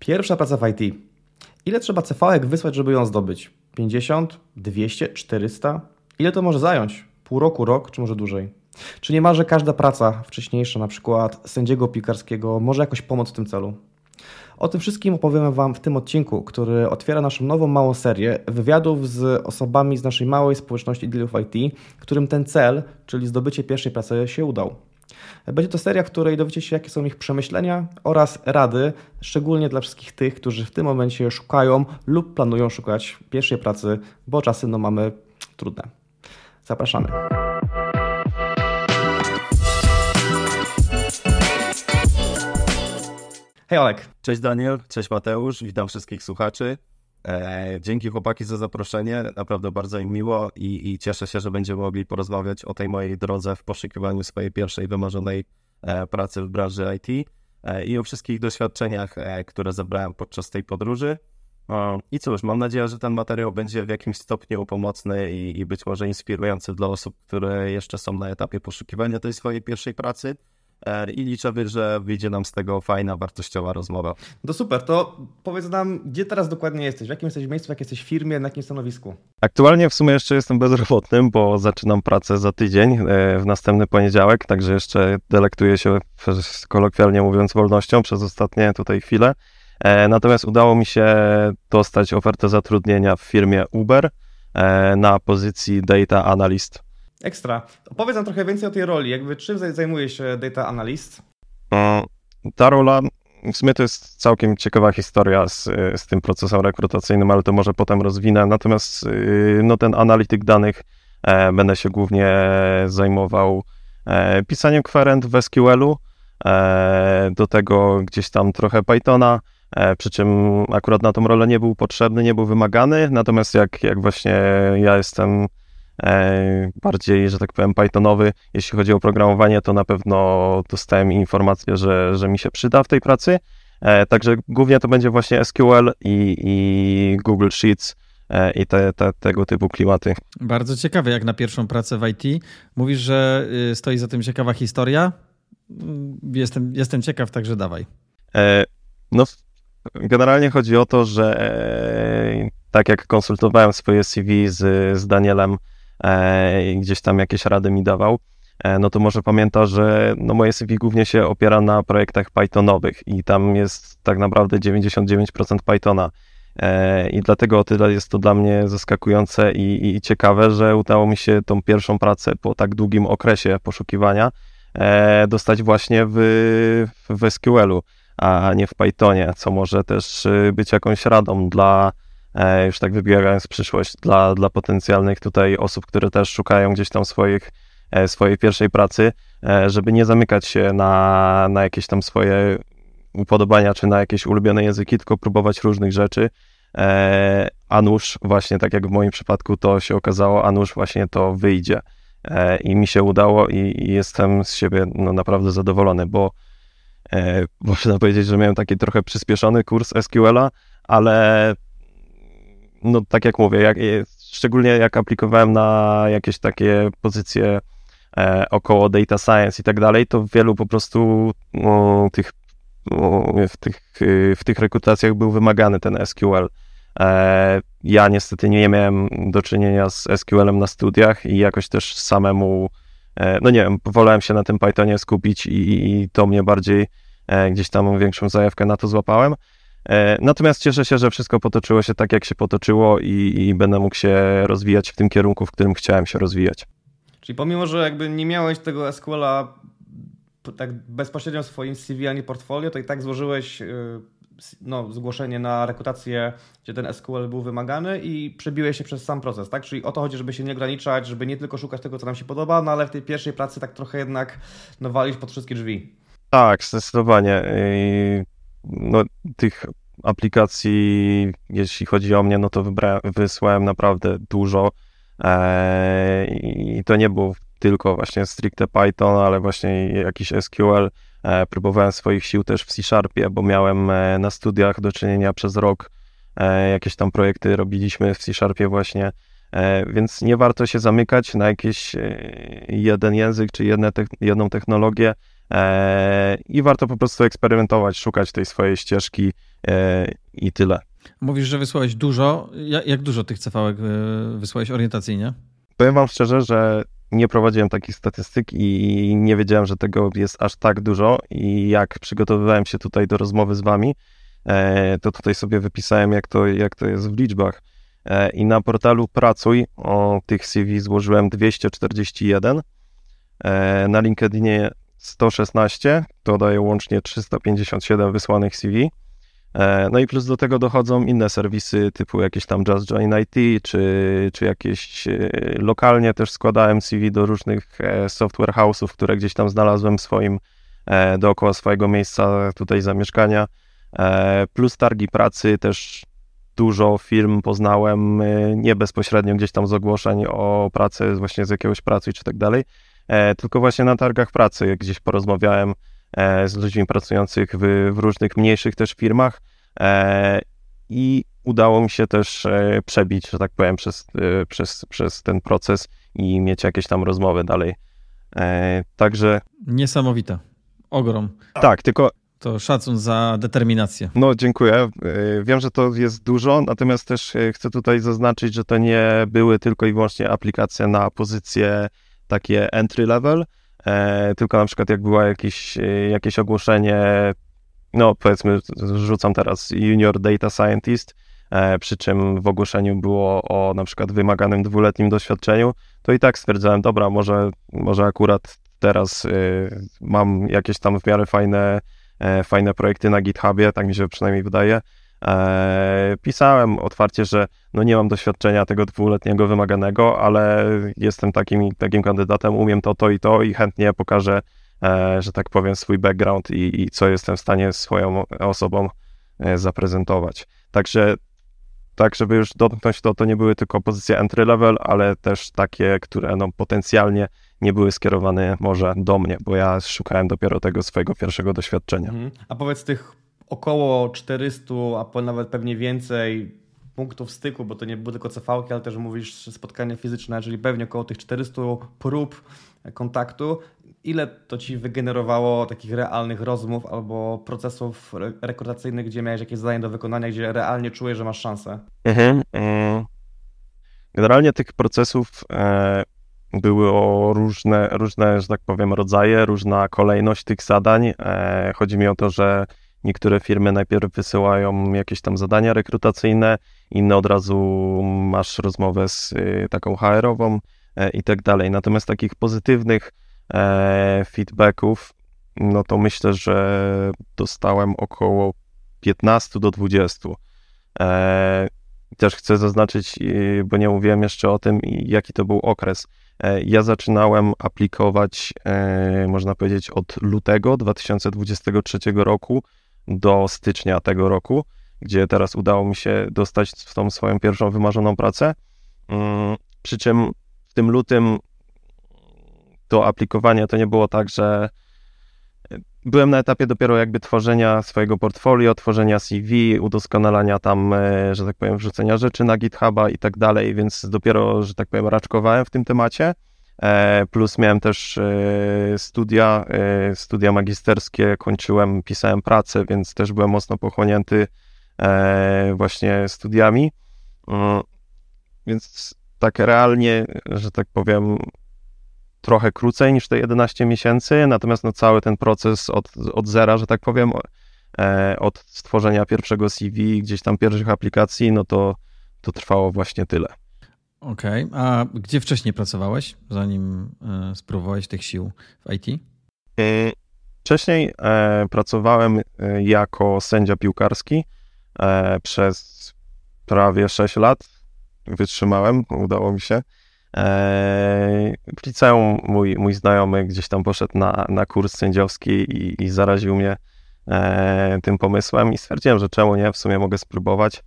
Pierwsza praca w IT. Ile trzeba cv wysłać, żeby ją zdobyć? 50, 200, 400? Ile to może zająć? Pół roku, rok, czy może dłużej? Czy niemalże każda praca wcześniejsza, na przykład sędziego piłkarskiego, może jakoś pomóc w tym celu? O tym wszystkim opowiem Wam w tym odcinku, który otwiera naszą nową małą serię wywiadów z osobami z naszej małej społeczności dealów IT, którym ten cel, czyli zdobycie pierwszej pracy, się udał. Będzie to seria, w której dowiecie się, jakie są ich przemyślenia oraz rady, szczególnie dla wszystkich tych, którzy w tym momencie szukają lub planują szukać pierwszej pracy, bo czasy no mamy trudne. Zapraszamy. Hej Olek. Cześć Daniel, cześć Mateusz, witam wszystkich słuchaczy. E, dzięki chłopaki za zaproszenie, naprawdę bardzo im miło i, i, cieszę się, że będziemy mogli porozmawiać o tej mojej drodze w poszukiwaniu swojej pierwszej wymarzonej e, pracy w branży IT e, i o wszystkich doświadczeniach, które zebrałem podczas tej podróży. I cóż, mam nadzieję, że ten materiał będzie w jakimś stopniu pomocny i, i być może inspirujący dla osób, które jeszcze są na etapie poszukiwania tej swojej pierwszej pracy i liczę, że wyjdzie nam z tego fajna, wartościowa rozmowa. To super, to powiedz nam, gdzie teraz dokładnie jesteś? W jakim jesteś miejscu, w jakiej jesteś firmie, na jakim stanowisku? Aktualnie w sumie jeszcze jestem bezrobotnym, bo zaczynam pracę za tydzień, e, w następny poniedziałek, także jeszcze delektuję się, kolokwialnie mówiąc, wolnością przez ostatnie tutaj chwile. E, natomiast udało mi się dostać ofertę zatrudnienia w firmie Uber e, na pozycji Data Analyst. Ekstra. Opowiedz nam trochę więcej o tej roli. Jakby czym zajmuje się data analyst? Ta rola, w sumie to jest całkiem ciekawa historia z, z tym procesem rekrutacyjnym, ale to może potem rozwinę. Natomiast y, no, ten analityk danych e, będę się głównie zajmował e, pisaniem kwerent w SQL-u, e, do tego gdzieś tam trochę Pythona, przy czym akurat na tą rolę nie był potrzebny, nie był wymagany, natomiast jak, jak właśnie ja jestem bardziej, że tak powiem, Pythonowy. Jeśli chodzi o programowanie, to na pewno dostałem informację, że, że mi się przyda w tej pracy. E, także głównie to będzie właśnie SQL i, i Google Sheets e, i te, te, tego typu klimaty. Bardzo ciekawe, jak na pierwszą pracę w IT. Mówisz, że y, stoi za tym ciekawa historia. Mm, jestem, jestem ciekaw, także dawaj. No, generalnie chodzi o to, że tak jak konsultowałem swoje CV z, z Danielem E, i gdzieś tam jakieś rady mi dawał, e, no to może pamięta, że no moje CV głównie się opiera na projektach Pythonowych i tam jest tak naprawdę 99% Pythona. E, I dlatego o tyle jest to dla mnie zaskakujące i, i ciekawe, że udało mi się tą pierwszą pracę po tak długim okresie poszukiwania dostać właśnie w, w SQL-u, a nie w Pythonie, co może też być jakąś radą dla E, już tak wybierając przyszłość dla, dla potencjalnych tutaj osób, które też szukają gdzieś tam swoich, e, swojej pierwszej pracy, e, żeby nie zamykać się na, na jakieś tam swoje upodobania, czy na jakieś ulubione języki, tylko próbować różnych rzeczy. A nuż właśnie, tak jak w moim przypadku to się okazało, a nuż właśnie to wyjdzie. I mi się udało i, i jestem z siebie no, naprawdę zadowolony, bo można powiedzieć, że miałem taki trochę przyspieszony kurs SQL-a, ale no tak jak mówię, jak, szczególnie jak aplikowałem na jakieś takie pozycje e, około data science i tak dalej, to wielu po prostu no, tych, no, w, tych, w tych rekrutacjach był wymagany ten SQL. E, ja niestety nie miałem do czynienia z SQL-em na studiach i jakoś też samemu, e, no nie wiem, wolałem się na tym Pythonie skupić i, i to mnie bardziej e, gdzieś tam większą zajawkę na to złapałem. E, natomiast cieszę się, że wszystko potoczyło się tak, jak się potoczyło i, i będę mógł się rozwijać w tym kierunku, w którym chciałem się rozwijać. Czyli pomimo, że jakby nie miałeś tego SQL-a tak bezpośrednio w swoim CV ani portfolio, to i tak złożyłeś y, no, zgłoszenie na rekrutację, gdzie ten SQL był wymagany i przebiłeś się przez sam proces, tak? Czyli o to chodzi, żeby się nie ograniczać, żeby nie tylko szukać tego, co nam się podoba, no ale w tej pierwszej pracy tak trochę jednak no, walić pod wszystkie drzwi. Tak, zdecydowanie no, tych aplikacji, jeśli chodzi o mnie, no to wysłałem naprawdę dużo e, i to nie było tylko właśnie stricte Python, ale właśnie jakiś SQL. E, próbowałem swoich sił też w C-Sharpie, bo miałem e, na studiach do czynienia przez rok. E, jakieś tam projekty robiliśmy w C-Sharpie właśnie, więc nie warto się zamykać na jakiś e, jeden język czy jedną technologię. I warto po prostu eksperymentować, szukać tej swojej ścieżki i tyle. Mówisz, że wysłałeś dużo. Jak dużo tych cv wysłałeś orientacyjnie? Powiem wam szczerze, że nie prowadziłem takich statystyk i nie wiedziałem, że tego jest aż tak dużo. I jak przygotowywałem się tutaj do rozmowy z wami, e, to tutaj sobie wypisałem, jak to, jak to jest w liczbach. E, I na portalu Pracuj o tych CV złożyłem 241, e, na LinkedInie 116, to daje łącznie 357 wysłanych CV. E, no i plus do tego dochodzą inne serwisy typu jakieś tam Just Join IT, czy, czy jakieś e, lokalnie też składałem CV do różnych e, software house'ów, które gdzieś tam znalazłem w swoim, dookoła swojego miejsca tutaj zamieszkania. Plus targi pracy też dużo firm poznałem, nie bezpośrednio gdzieś tam z ogłoszeń o pracę, właśnie z jakiegoś pracy czy tak dalej, tylko właśnie na targach pracy gdzieś porozmawiałem E, z ludźmi pracujących w, w różnych mniejszych też firmach e, i udało mi się też e, przebić, że tak powiem, przez, przez, przez ten proces i mieć jakieś tam rozmowy dalej. Także. Niesamowita. Ogrom. Tak, tylko. To szacun za determinację. No, dziękuję. Wiem, że to jest dużo, natomiast też chcę tutaj zaznaczyć, że to nie były tylko i wyłącznie aplikacje na pozycje takie entry level, e, tylko na przykład jak było jakieś, e, jakieś ogłoszenie, no powiedzmy, rzucam teraz Junior Data Scientist, e, przy czym w ogłoszeniu było o na przykład wymaganym dwuletnim doświadczeniu, to i tak stwierdzałem, dobra, może, może akurat teraz mam jakieś tam w miarę fajne, fajne projekty na GitHubie, tak mi się przynajmniej wydaje, pisałem otwarcie, że no nie mam doświadczenia tego dwuletniego wymaganego, ale jestem takim, takim kandydatem, umiem to, to i to i chętnie pokażę, e, że tak powiem, swój background i, i co jestem w stanie swoją osobą e, zaprezentować. Także tak, żeby już dotknąć to, to nie były tylko pozycje entry level, ale też takie, które no, potencjalnie nie były skierowane może do mnie, bo ja szukałem dopiero tego swojego pierwszego doświadczenia. Mhm. A powiedz tych około 400, a nawet pewnie więcej punktów styku, bo to nie było tylko CV, ale też mówisz spotkanie fizyczne, czyli pewnie około tych 400 prób kontaktu. Ile to ci wygenerowało takich realnych rozmów albo procesów rekrutacyjnych, gdzie miałeś jakieś zadanie do wykonania, gdzie realnie czujesz, że masz szansę? Mhm. E, generalnie tych procesów e, były o różne, różne, że tak powiem, rodzaje, różna kolejność tych zadań. E, chodzi mi o to, że Niektóre firmy najpierw wysyłają jakieś tam zadania rekrutacyjne, inne od razu masz rozmowę z y, taką HR-ową e, i tak dalej. Natomiast takich pozytywnych e, feedbacków, no to myślę, że dostałem około 15 do 20. E, też chcę zaznaczyć, y, bo nie mówiłem jeszcze o tym, jaki to był okres. Ja zaczynałem aplikować, można powiedzieć, od lutego 2023 roku do stycznia tego roku, gdzie teraz udało mi się dostać w tą swoją pierwszą wymarzoną pracę. Mm, przy czym w tym lutym to aplikowanie to nie było tak, że byłem na etapie dopiero jakby tworzenia swojego portfolio, tworzenia CV, udoskonalania tam, e, że tak powiem, wrzucenia rzeczy na GitHuba i tak dalej, więc dopiero, że tak powiem, raczkowałem w tym temacie. E, plus miałem też e, studia, e, studia magisterskie, kończyłem, pisałem pracę, więc też byłem mocno pochłonięty właśnie studiami. Mm, więc tak realnie, że tak powiem, trochę krócej niż te 11 miesięcy, natomiast no cały ten proces od, od zera, że tak powiem, od stworzenia pierwszego CV, gdzieś tam pierwszych aplikacji, no to, to trwało właśnie tyle. Okej, okay. a gdzie wcześniej pracowałeś, zanim e, spróbowałeś tych sił w IT? E, wcześniej e, pracowałem jako sędzia piłkarski przez prawie 6 lat. Wytrzymałem, udało mi się. W liceum mój, mój znajomy gdzieś tam poszedł na, na kurs sędziowski i, i zaraził mnie tym pomysłem i stwierdziłem, że czemu nie, w sumie mogę spróbować.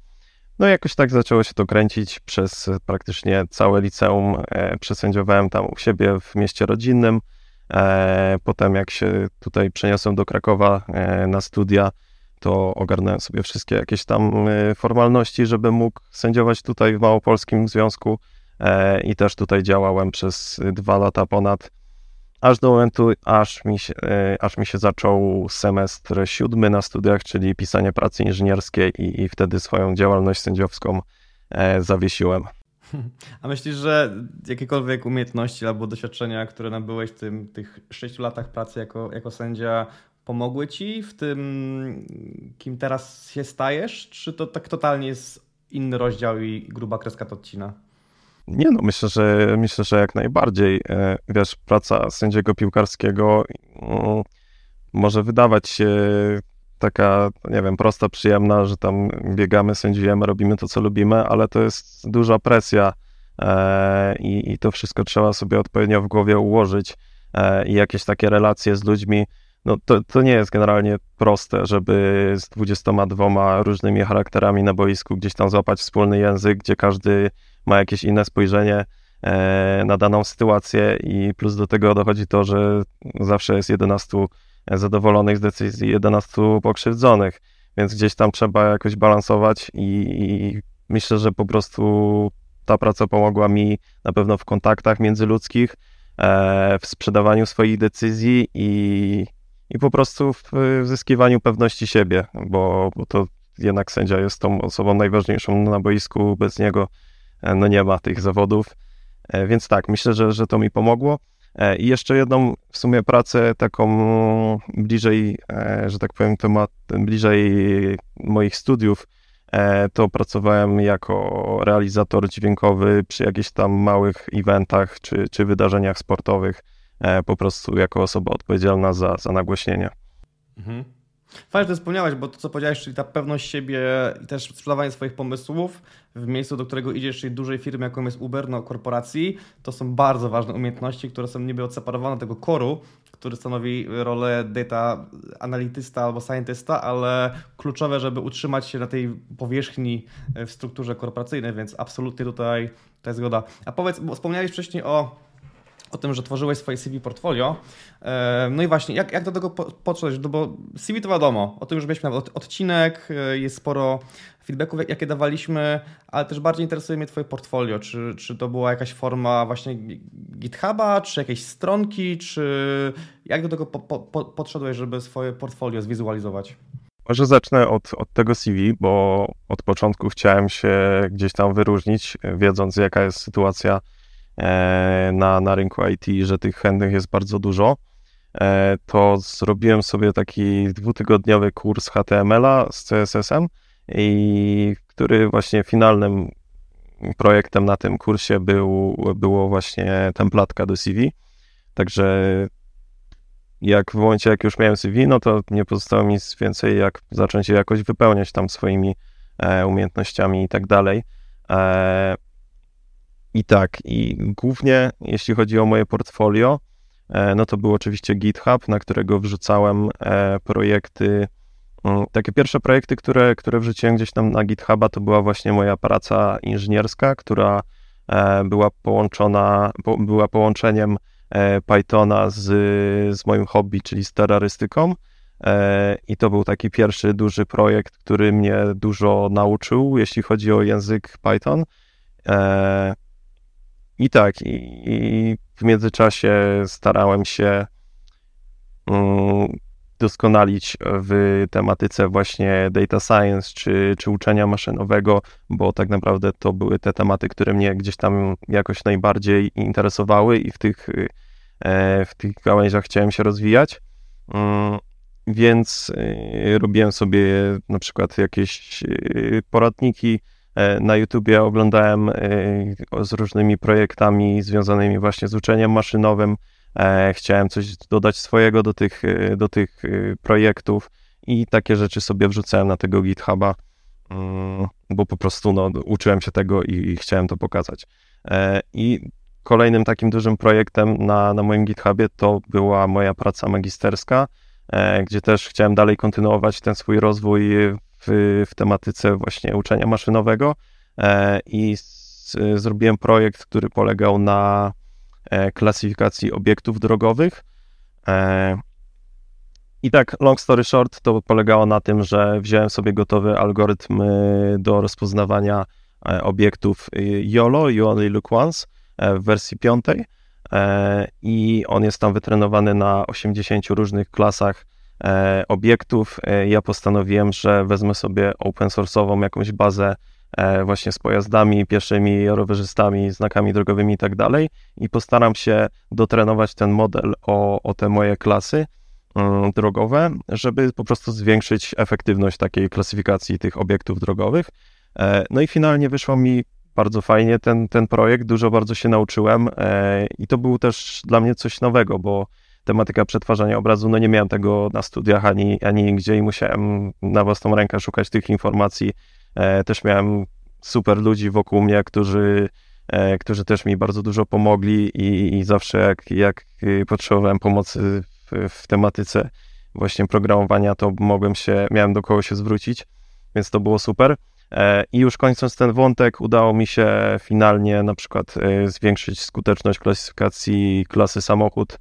No jakoś tak zaczęło się to kręcić przez praktycznie całe liceum. E, przesędziowałem tam u siebie w mieście rodzinnym. E, potem jak się tutaj przeniosłem do Krakowa e, na studia, to ogarnąłem sobie wszystkie jakieś tam formalności, żeby mógł sędziować tutaj w Małopolskim Związku i też tutaj działałem przez dwa lata ponad. Aż do momentu, aż mi się, aż mi się zaczął semestr siódmy na studiach, czyli pisanie pracy inżynierskiej i, i wtedy swoją działalność sędziowską zawiesiłem. A myślisz, że jakiekolwiek umiejętności albo doświadczenia, które nabyłeś w tym, tych sześciu latach pracy jako, jako sędzia, pomogły ci w tym, kim teraz się stajesz? Czy to tak totalnie jest inny rozdział i gruba kreska to odcina? Nie no, myślę, że myślę, że jak najbardziej. E, wiesz, praca sędziego piłkarskiego mm, może wydawać się taka, nie wiem, prosta, przyjemna, że tam biegamy, sędziujemy, robimy to, co lubimy, ale to jest duża presja e, i, i to wszystko trzeba sobie odpowiednio w głowie ułożyć e, i jakieś takie relacje z ludźmi. No to, to nie jest generalnie proste, żeby z 22 różnymi charakterami na boisku gdzieś tam złapać wspólny język, gdzie każdy ma jakieś inne spojrzenie e, na daną sytuację i plus do tego dochodzi to, że zawsze jest 11 zadowolonych z decyzji 11 pokrzywdzonych, więc gdzieś tam trzeba jakoś balansować i, i myślę, że po prostu ta praca pomogła mi na pewno w kontaktach międzyludzkich, e, w sprzedawaniu swoich decyzji i, i po prostu w zyskiwaniu pewności siebie, bo, bo to jednak sędzia jest tą osobą najważniejszą na boisku, bez niego e, no nie ma tych zawodów. E, więc tak, myślę, że, że to mi pomogło. E, I jeszcze jedną w sumie pracę taką bliżej, e, że tak powiem, temat, bliżej moich studiów, e, to pracowałem jako realizator dźwiękowy przy jakichś tam małych eventach czy, czy wydarzeniach sportowych, po prostu jako osoba odpowiedzialna za, za nagłośnienie. Mhm. Fajnie, że to wspomniałeś, bo to, co powiedziałeś, czyli ta pewność siebie i też sprzedawanie swoich pomysłów w miejscu, do którego idziesz, czyli dużej firmy, jaką jest Uber, no korporacji, to są bardzo ważne umiejętności, które są niby odseparowane od tego koru, który stanowi rolę data analitysta albo scientysta, ale kluczowe, żeby utrzymać się na tej powierzchni w strukturze korporacyjnej, więc absolutnie tutaj, tutaj zgoda. A powiedz, bo wspomniałeś wcześniej o o tym, że tworzyłeś swoje CV portfolio. No i właśnie, jak, jak do tego podszedłeś? No bo CV to wiadomo, o tym już mieliśmy nawet odcinek, e, jest sporo feedbacków, jakie dawaliśmy, ale też bardziej interesuje mnie Twoje portfolio. Czy, czy to była jakaś forma właśnie GitHuba, czy jakiejś stronki, czy jak do tego po, po, podszedłeś, żeby swoje portfolio zwizualizować? Może zacznę od, od tego CV, bo od początku chciałem się gdzieś tam wyróżnić, wiedząc jaka jest sytuacja E, na, na rynku IT, że tych chętnych jest bardzo dużo, e, to zrobiłem sobie taki dwutygodniowy kurs HTML-a z CSS-em i który właśnie finalnym projektem na tym kursie był, było właśnie templatka do CV. Także jak w momencie, jak już miałem CV, no to nie pozostało mi nic więcej, jak zacząć je jakoś wypełniać tam swoimi e, umiejętnościami i tak dalej. I tak, i głównie jeśli chodzi o moje portfolio, e, no to był oczywiście GitHub, na którego wrzucałem e, projekty. Mm, takie pierwsze projekty, które, które wrzuciłem gdzieś tam na GitHuba, to była właśnie moja praca inżynierska, która e, była połączona, była połączeniem Pythona z, z moim hobby, czyli z terrorystyką. I to był taki pierwszy duży projekt, który mnie dużo nauczył, jeśli chodzi o język Python. I tak, i, i w międzyczasie starałem się um, doskonalić w tematyce właśnie data science czy, czy uczenia maszynowego, bo tak naprawdę to były te tematy, które mnie gdzieś tam jakoś najbardziej interesowały i w tych, e, w tych gałęziach chciałem się rozwijać. Um, więc e, robiłem sobie na przykład jakieś e, poradniki na YouTubie oglądałem e, z różnymi projektami związanymi właśnie z uczeniem maszynowym. E, chciałem coś dodać swojego do tych, do tych projektów i takie rzeczy sobie wrzucałem na tego GitHuba, mm, bo po prostu no, uczyłem się tego i, chciałem to pokazać. I kolejnym takim dużym projektem na, na moim GitHubie to była moja praca magisterska, gdzie też chciałem dalej kontynuować ten swój rozwój w, w tematyce właśnie uczenia maszynowego e, i z, zrobiłem projekt, który polegał na e, klasyfikacji obiektów drogowych. E, I tak, long story short, to polegało na tym, że wziąłem sobie gotowy algorytm do rozpoznawania obiektów YOLO, You Only Look Once, w wersji piątej i on jest tam wytrenowany na 80 różnych klasach obiektów. Ja postanowiłem, że wezmę sobie open source'ową jakąś bazę właśnie z pojazdami, pieszymi, rowerzystami, znakami drogowymi i tak dalej i postaram się dotrenować ten model o, o te moje klasy Mm, drogowe, żeby po prostu zwiększyć efektywność takiej klasyfikacji tych obiektów drogowych. E, no i finalnie wyszło mi bardzo fajnie ten, ten projekt, dużo bardzo się nauczyłem e, i to był też dla mnie coś nowego, bo tematyka przetwarzania obrazu, no nie miałem tego na studiach ani, ani gdzie i musiałem na własną rękę szukać tych informacji. E, też miałem super ludzi wokół mnie, którzy, którzy też mi bardzo dużo pomogli i, i zawsze jak, jak potrzebowałem pomocy w tematyce właśnie programowania, to mogłem się, miałem do kogo się zwrócić, więc to było super. E, I już kończąc ten wątek, udało mi się finalnie na przykład e, zwiększyć skuteczność klasyfikacji klasy samochód e,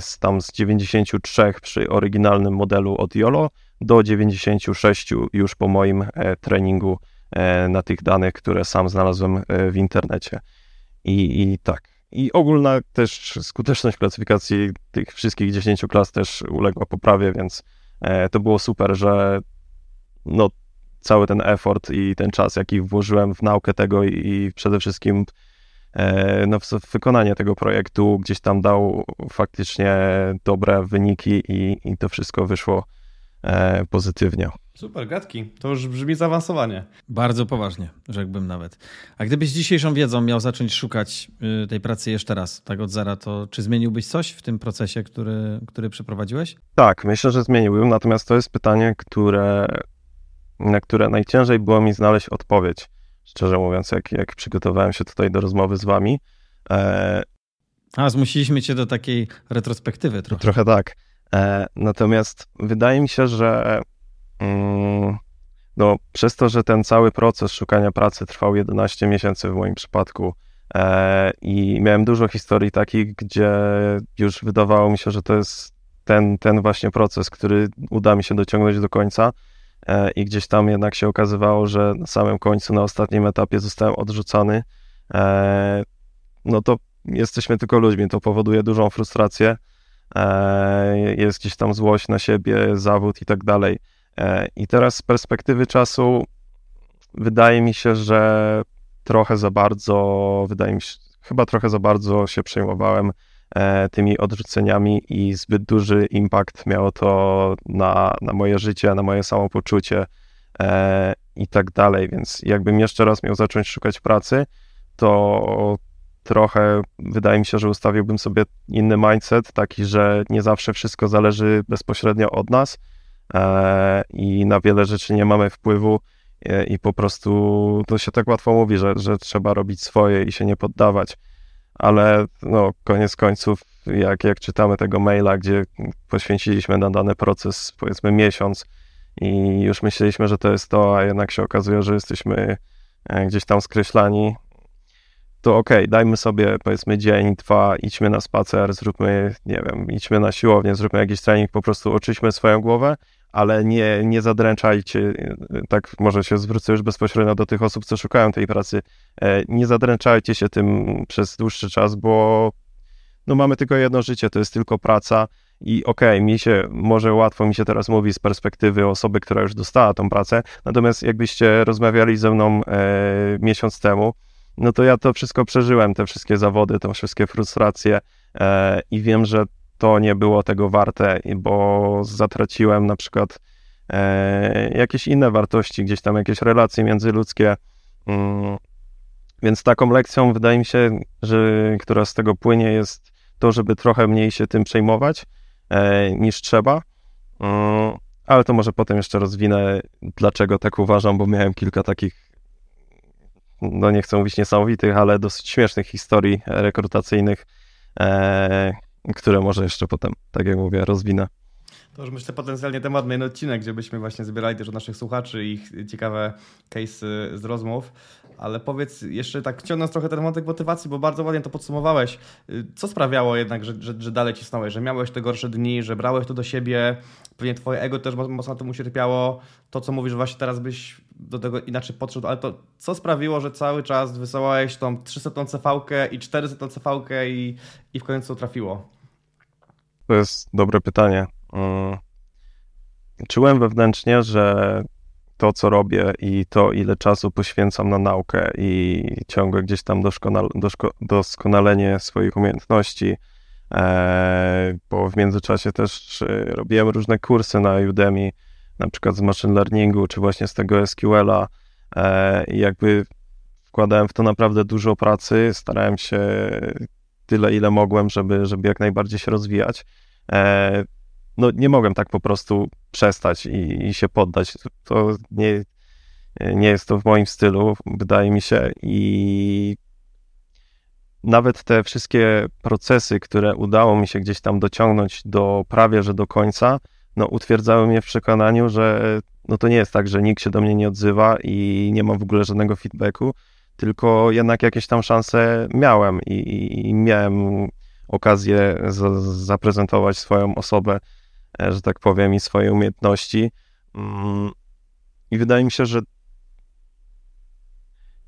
z tam z 93 przy oryginalnym modelu od YOLO do 96 już po moim treningu na tych danych, które sam znalazłem w internecie. I, i tak, i ogólna też skuteczność klasyfikacji tych wszystkich 10 klas też uległa poprawie, więc e, to było super, że no, cały ten effort i ten czas, jaki włożyłem w naukę tego i przede wszystkim e, no, w wykonanie tego projektu gdzieś tam dał faktycznie dobre wyniki i, i to wszystko wyszło e, pozytywnie. Super, gadki. To już brzmi zaawansowanie. Bardzo poważnie, rzekłbym nawet. A gdybyś dzisiejszą wiedzą miał zacząć szukać y, tej pracy jeszcze raz, tak od zera, to czy zmieniłbyś coś w tym procesie, który, który przeprowadziłeś? Tak, myślę, że zmieniłbym, natomiast to jest pytanie, które, na które najciężej było mi znaleźć odpowiedź. Szczerze mówiąc, jak, jak przygotowałem się tutaj do rozmowy z wami. E... A, zmusiliśmy cię do takiej retrospektywy trochę. Trochę tak. E... Natomiast wydaje mi się, że Mm, no, przez to, że ten cały proces szukania pracy trwał 11 miesięcy w moim przypadku e, i miałem dużo historii takich, gdzie już wydawało mi się, że to jest ten, ten właśnie proces, który uda mi się dociągnąć do końca i gdzieś tam jednak się okazywało, że na samym końcu, na ostatnim etapie zostałem odrzucony, e, no to jesteśmy tylko ludźmi, to powoduje dużą frustrację, e, jest gdzieś tam złość na siebie, zawód i tak dalej. E, I teraz z perspektywy czasu wydaje mi się, że trochę za bardzo, wydaje mi się, chyba trochę za bardzo się przejmowałem e, tymi odrzuceniami i zbyt duży impact miało to na, na moje życie, na moje samopoczucie e, i tak dalej. Więc jakbym jeszcze raz miał zacząć szukać pracy, to trochę wydaje mi się, że ustawiłbym sobie inny mindset, taki, że nie zawsze wszystko zależy bezpośrednio od nas E, i na wiele rzeczy nie mamy wpływu e, i po prostu to się tak łatwo mówi, że, że trzeba robić swoje i się nie poddawać. Ale no, koniec końców, jak, jak czytamy tego maila, gdzie poświęciliśmy na dany proces powiedzmy miesiąc i już myśleliśmy, że to jest to, a jednak się okazuje, że jesteśmy e, gdzieś tam skreślani, to okej, okay, dajmy sobie powiedzmy dzień, dwa, idźmy na spacer, zróbmy, nie wiem, idźmy na siłownię, zróbmy jakiś trening, po prostu oczyśmy swoją głowę ale nie, nie zadręczajcie, tak może się zwrócę już bezpośrednio do tych osób, co szukają tej pracy, e, nie zadręczajcie się tym przez dłuższy czas, bo no mamy tylko jedno życie, to jest tylko praca i okej, okay, mi się, może łatwo mi się teraz mówi z perspektywy osoby, która już dostała tą pracę, natomiast jakbyście rozmawiali ze mną e, miesiąc temu, no to ja to wszystko przeżyłem, te wszystkie zawody, te wszystkie frustracje e, i wiem, że to nie było tego warte, bo zatraciłem na przykład e, jakieś inne wartości, gdzieś tam jakieś relacje międzyludzkie. Mm, więc taką lekcją wydaje mi się, że która z tego płynie, jest to, żeby trochę mniej się tym przejmować e, niż trzeba. Mm, ale to może potem jeszcze rozwinę, dlaczego tak uważam, bo miałem kilka takich, no nie chcę mówić niesamowitych, ale dosyć śmiesznych historii rekrutacyjnych, e, które może jeszcze potem, tak jak mówię, rozwinę. To już myślę potencjalnie temat na jeden odcinek, gdzie byśmy właśnie zbierali też od naszych słuchaczy ich ciekawe case z rozmów. Ale powiedz jeszcze tak, ciągnąc trochę ten wątek motywacji, bo bardzo ładnie to podsumowałeś. Co sprawiało jednak, że, że, że dalej cisnąłeś, że miałeś te gorsze dni, że brałeś to do siebie, pewnie twoje ego też mocno na tym ucierpiało. To, co mówisz, właśnie teraz byś do tego inaczej podszedł, ale to co sprawiło, że cały czas wysyłałeś tą 300 CV i 400 CV i, i w końcu trafiło? To jest dobre pytanie. Mm. Czułem wewnętrznie, że to, co robię i to, ile czasu poświęcam na naukę i ciągłe gdzieś tam doskonal doskonalenie swoich umiejętności, e, bo w międzyczasie też e, robiłem różne kursy na Udemy, na przykład z machine learningu, czy właśnie z tego SQL-a e, i jakby wkładałem w to naprawdę dużo pracy, starałem się tyle, ile mogłem, żeby, żeby jak najbardziej się rozwijać. E, no nie mogłem tak po prostu przestać i, i się poddać. To nie, nie jest to w moim stylu, wydaje mi się, i nawet te wszystkie procesy, które udało mi się gdzieś tam dociągnąć do prawie że do końca, no utwierdzały mnie w przekonaniu, że no to nie jest tak, że nikt się do mnie nie odzywa i nie mam w ogóle żadnego feedbacku, tylko jednak jakieś tam szanse miałem i, i miałem okazję zaprezentować swoją osobę, e, że tak powiem, i swoje umiejętności. Mm, I wydaje mi się, że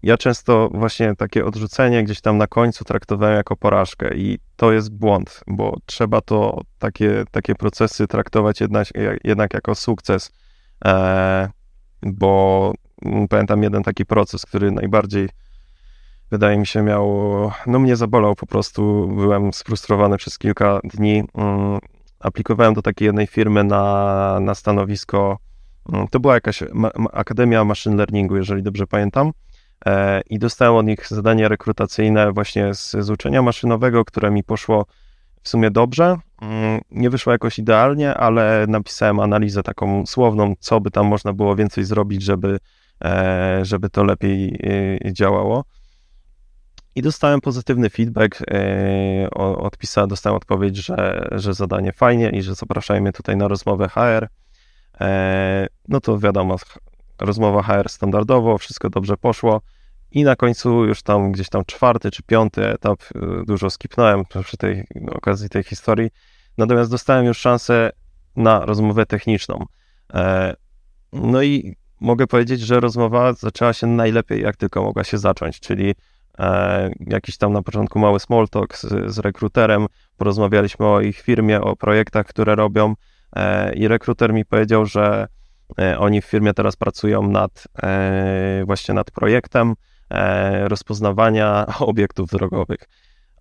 ja często właśnie takie odrzucenie gdzieś tam na końcu traktowałem jako porażkę i to jest błąd, bo trzeba to, takie, takie procesy traktować jednak, jednak jako sukces, e, bo pamiętam jeden taki proces, który najbardziej wydaje mi się miał, no mnie zabolał po prostu, byłem sfrustrowany przez kilka dni. Mm, aplikowałem do takiej jednej firmy na, na stanowisko, mm, to była jakaś ma, Akademia Machine Learningu, jeżeli dobrze pamiętam, e, i dostałem od nich zadanie rekrutacyjne właśnie z, z uczenia maszynowego, które mi poszło w sumie dobrze. Mm, nie wyszło jakoś idealnie, ale napisałem analizę taką słowną, co by tam można było więcej zrobić, żeby, żeby to lepiej e, działało. I dostałem pozytywny feedback, yy, odpisałem, dostałem odpowiedź, że, że zadanie fajnie i że zapraszają mnie tutaj na rozmowę HR. No to wiadomo, rozmowa HR standardowo, wszystko dobrze poszło. I na końcu już tam gdzieś tam czwarty czy piąty etap, dużo skipnąłem przy tej okazji tej historii. Natomiast dostałem już szansę na rozmowę techniczną. No i mogę powiedzieć, że rozmowa zaczęła się najlepiej, jak tylko mogła się zacząć, czyli E, jakiś tam na początku mały small talk z, z rekruterem, porozmawialiśmy o ich firmie, o projektach, które robią e, i rekruter mi powiedział, że e, oni w firmie teraz pracują nad właśnie nad projektem rozpoznawania obiektów drogowych.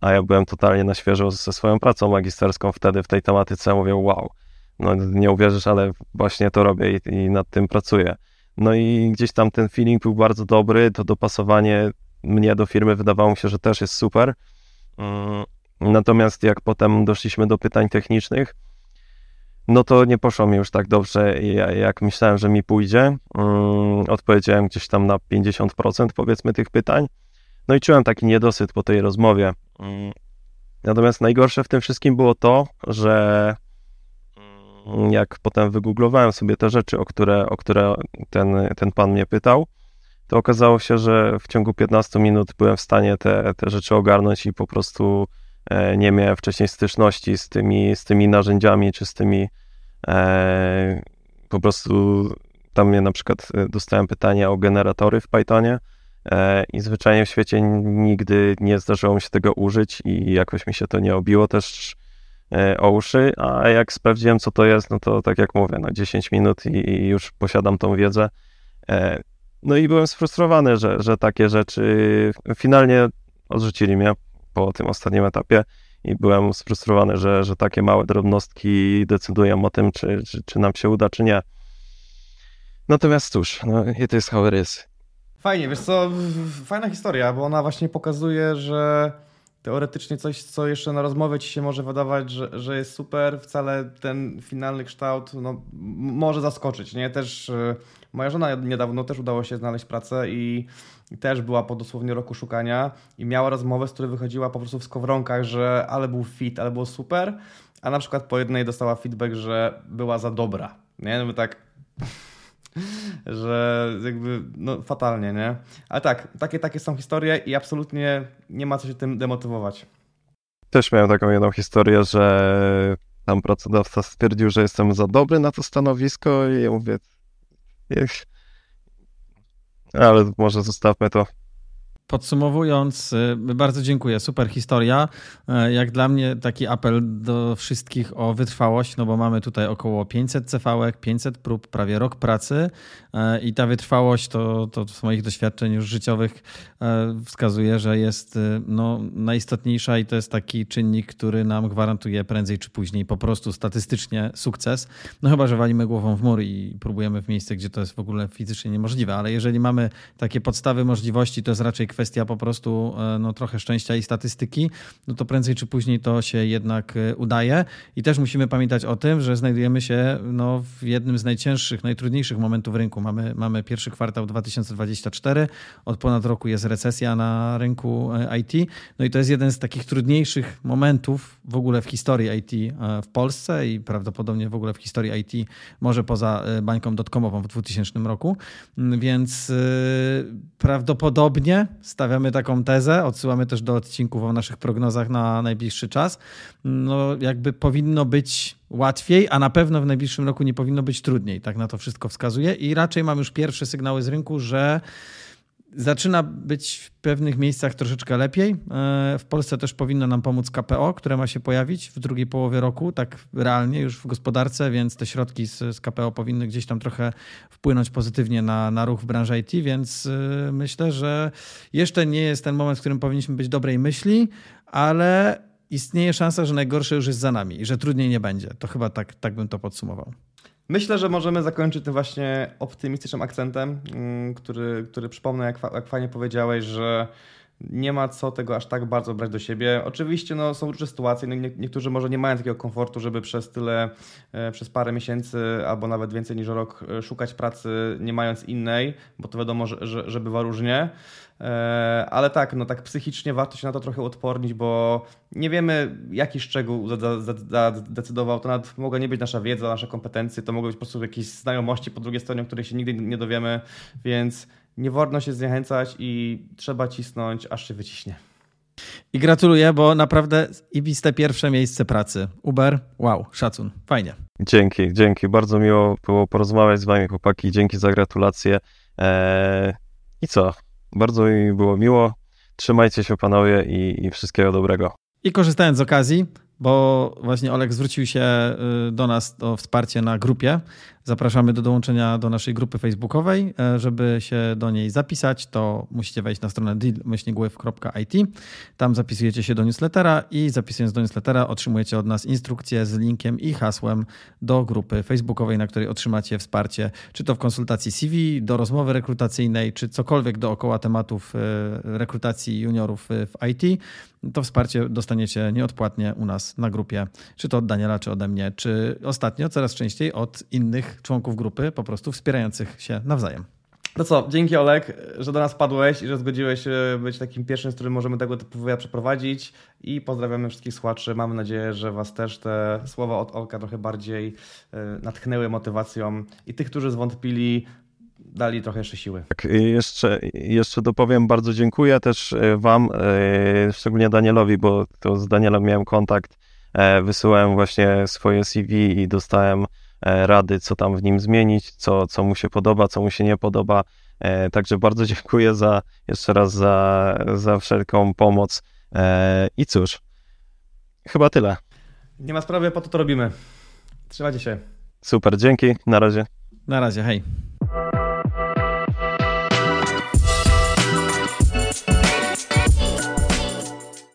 A ja byłem totalnie na świeżo ze swoją pracą magisterską wtedy w tej tematyce. Mówię, wow, no nie uwierzysz, ale właśnie to robię i, i nad tym pracuję. No i gdzieś tam ten feeling był bardzo dobry, to dopasowanie mnie do firmy wydawało mi się, że też jest super. Mm, natomiast jak potem doszliśmy do pytań technicznych, no to nie poszło mi już tak dobrze, jak myślałem, że mi pójdzie. Mm, odpowiedziałem gdzieś tam na 50% powiedzmy tych pytań. No i czułem taki niedosyt po tej rozmowie. Mm, natomiast najgorsze w tym wszystkim było to, że jak potem wygooglowałem sobie te rzeczy, o które, o które ten, ten pan mnie pytał, to okazało się, że w ciągu 15 minut byłem w stanie te, te rzeczy ogarnąć i po prostu e, nie miałem wcześniej styczności z tymi, z tymi narzędziami, czy z tymi e, po prostu tam mnie na przykład e, dostałem pytania o generatory w Pythonie e, i zwyczajnie w świecie nigdy nie zdarzyło mi się tego użyć i jakoś mi się to nie obiło też o uszy, a jak sprawdziłem co to jest, no to tak jak mówię, na 10 minut i, i już posiadam tą wiedzę. E, no i byłem sfrustrowany, że, że takie rzeczy finalnie odrzucili mnie po tym ostatnim etapie i byłem sfrustrowany, że, że takie małe drobnostki decydują o tym, czy, czy, czy nam się uda, czy nie. Natomiast cóż, no i to jest how it is. Fajnie, wiesz co, fajna historia, bo ona właśnie pokazuje, że teoretycznie coś, co jeszcze na rozmowie ci się może wydawać, że, że jest super, wcale ten finalny kształt no, może zaskoczyć. Nie? Też e, moja żona niedawno też udało się znaleźć pracę i, i też była po dosłownie roku szukania i miała rozmowę, z której wychodziła po prostu w skowronkach, że ale był fit, ale było super, a na przykład po jednej dostała feedback, że była za dobra. Nie? No tak że jakby no, fatalnie, nie? Ale tak, takie, takie są historie i absolutnie nie ma co się tym demotywować. Też miałem taką jedną historię, że tam pracodawca stwierdził, że jestem za dobry na to stanowisko i ja mówię, ale może zostawmy to. Podsumowując, y, bardzo dziękuję. Super historia. Y, jak dla mnie taki apel do wszystkich o wytrwałość, no bo mamy tutaj około 500 cv 500 prób, prawie rok pracy y, i ta wytrwałość to, to z moich doświadczeń już życiowych wskazuje, że jest no, najistotniejsza i to jest taki czynnik, który nam gwarantuje prędzej czy później po prostu statystycznie sukces. No chyba, że walimy głową w mur i próbujemy w miejsce, gdzie to jest w ogóle fizycznie niemożliwe, ale jeżeli mamy takie podstawy możliwości, to jest raczej kwestia kwestia po prostu e, no, trochę szczęścia i statystyki, no to prędzej czy później to się jednak e, udaje. I też musimy pamiętać o tym, że znajdujemy się no, w jednym z najcięższych, najtrudniejszych momentów rynku. Mamy, mamy pierwszy kwartał 2024, od ponad roku jest recesja na rynku e, IT, no i to jest jeden z takich trudniejszych momentów w ogóle w historii IT w Polsce i prawdopodobnie w ogóle w historii IT, może poza bańką dotcomową w 2000 roku, mm, więc prawdopodobnie stawiamy taką tezę, odsyłamy też do odcinków o naszych prognozach na najbliższy czas. No, jakby powinno być łatwiej, a na pewno w najbliższym roku nie powinno być trudniej. Tak na to wszystko wskazuje i raczej mam już pierwsze sygnały z rynku, że Zaczyna być w pewnych miejscach troszeczkę lepiej. E, w Polsce też powinno nam pomóc KPO, które ma się pojawić w drugiej połowie roku, tak realnie już w gospodarce, więc te środki z, KPO powinny gdzieś tam trochę wpłynąć pozytywnie na, na ruch w branży IT, więc e, myślę, że jeszcze nie jest ten moment, w którym powinniśmy być dobrej myśli, ale istnieje szansa, że najgorsze już jest za nami i że trudniej nie będzie. To chyba tak, tak bym to podsumował. Myślę, że możemy zakończyć tym właśnie optymistycznym akcentem, mm, który, który przypomnę, jak, jak fajnie powiedziałeś, że nie ma co tego aż tak bardzo brać do siebie. Oczywiście no, są różne sytuacje, no, nie, niektórzy może nie mają takiego komfortu, żeby przez tyle, e, przez parę miesięcy albo nawet więcej niż rok e, szukać pracy nie mając innej, bo to wiadomo, że, że, że bywa różnie. E, ale tak, no tak psychicznie warto się na to trochę odpornić, bo nie wiemy, jaki szczegół zadecydował. To nawet mogła nie być nasza wiedza, nasze kompetencje, to mogły być po prostu jakieś znajomości po drugiej stronie, o których się nigdy nie dowiemy, więc nie wolno się zniechęcać i trzeba cisnąć, aż się wyciśnie. I gratuluję, bo naprawdę ibiste pierwsze miejsce pracy. Uber, wow, szacun, fajnie. Dzięki, dzięki. Bardzo miło było porozmawiać z wami, chłopaki. Dzięki za gratulacje. Eee, I co? Bardzo mi było miło. Trzymajcie się panowie i, i wszystkiego dobrego. I korzystając z okazji, bo właśnie Olek zwrócił się y, do nas o wsparcie na grupie. Zapraszamy do dołączenia do naszej grupy facebookowej. E, żeby się do niej zapisać, to musicie wejść na stronę deal-it. Tam zapisujecie się do newslettera i zapisując do newslettera otrzymujecie od nas instrukcję z linkiem i hasłem do grupy facebookowej, na której otrzymacie wsparcie, czy to w konsultacji CV, do rozmowy rekrutacyjnej, czy cokolwiek dookoła tematów e, rekrutacji juniorów w IT. To wsparcie dostaniecie nieodpłatnie u nas na grupie, czy to od Daniela, czy ode mnie, czy ostatnio coraz częściej od innych członków grupy, po prostu wspierających się nawzajem. No co, dzięki Olek, że do nas padłeś i że zgodziłeś się być takim pierwszym, z którym możemy tego typu wywiad przeprowadzić i pozdrawiamy wszystkich słuchaczy. Mamy nadzieję, że Was też te słowa od Olka trochę bardziej e, natchnęły motywacją i tych, którzy zwątpili, dali trochę jeszcze siły. Tak, jeszcze, jeszcze dopowiem, bardzo dziękuję też e, Wam, e, szczególnie Danielowi, bo to z Danielem miałem kontakt, wysyłałem właśnie swoje CV i dostałem E, rady, co tam w nim zmienić, co, co mu się podoba, co mu się nie podoba. E, także bardzo dziękuję za jeszcze raz za, za wszelką pomoc. E, I cóż, chyba tyle. Nie ma sprawy, po to to robimy. Trzymajcie się. Super, dzięki, na razie. Na razie, hej.